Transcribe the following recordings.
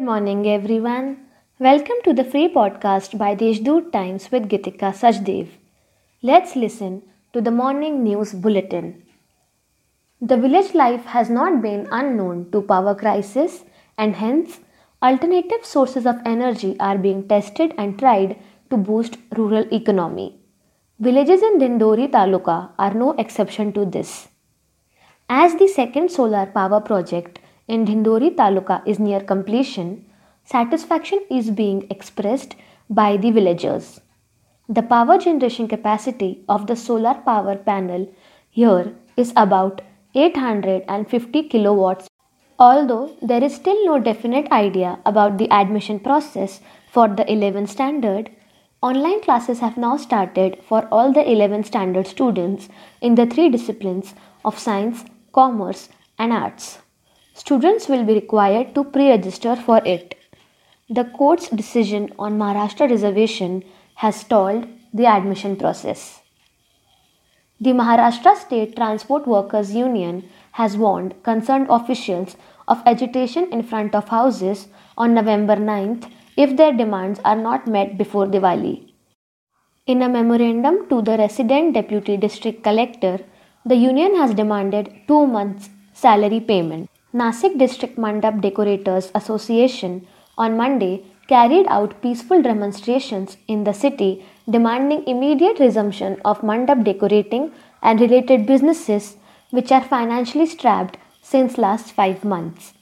morning, everyone. Welcome to the free podcast by Deshdoot Times with Gitika Sajdev. Let's listen to the morning news bulletin. The village life has not been unknown to power crisis and hence alternative sources of energy are being tested and tried to boost rural economy. Villages in Dindori Taluka are no exception to this. As the second solar power project in Dindori Taluka is near completion, satisfaction is being expressed by the villagers. The power generation capacity of the solar power panel here is about 850 kilowatts. Although there is still no definite idea about the admission process for the 11th standard, online classes have now started for all the 11th standard students in the three disciplines of science, commerce, and arts. Students will be required to pre register for it. The court's decision on Maharashtra reservation has stalled the admission process. The Maharashtra State Transport Workers Union has warned concerned officials of agitation in front of houses on November 9th if their demands are not met before Diwali. In a memorandum to the resident deputy district collector, the union has demanded two months' salary payment. Nasik District Mandap Decorators Association on Monday carried out peaceful demonstrations in the city demanding immediate resumption of mandap decorating and related businesses which are financially strapped since last 5 months.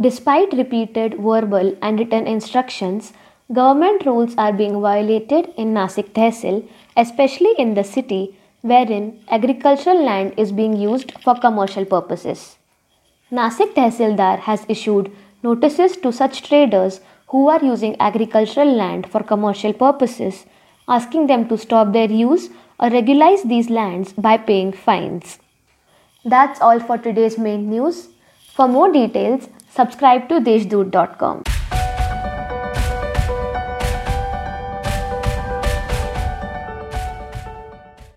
Despite repeated verbal and written instructions, government rules are being violated in Nasik Tehsil, especially in the city wherein agricultural land is being used for commercial purposes. Nasik Tehsildar has issued notices to such traders who are using agricultural land for commercial purposes, asking them to stop their use or regularize these lands by paying fines. That's all for today's main news. For more details, subscribe to deshdoot.com.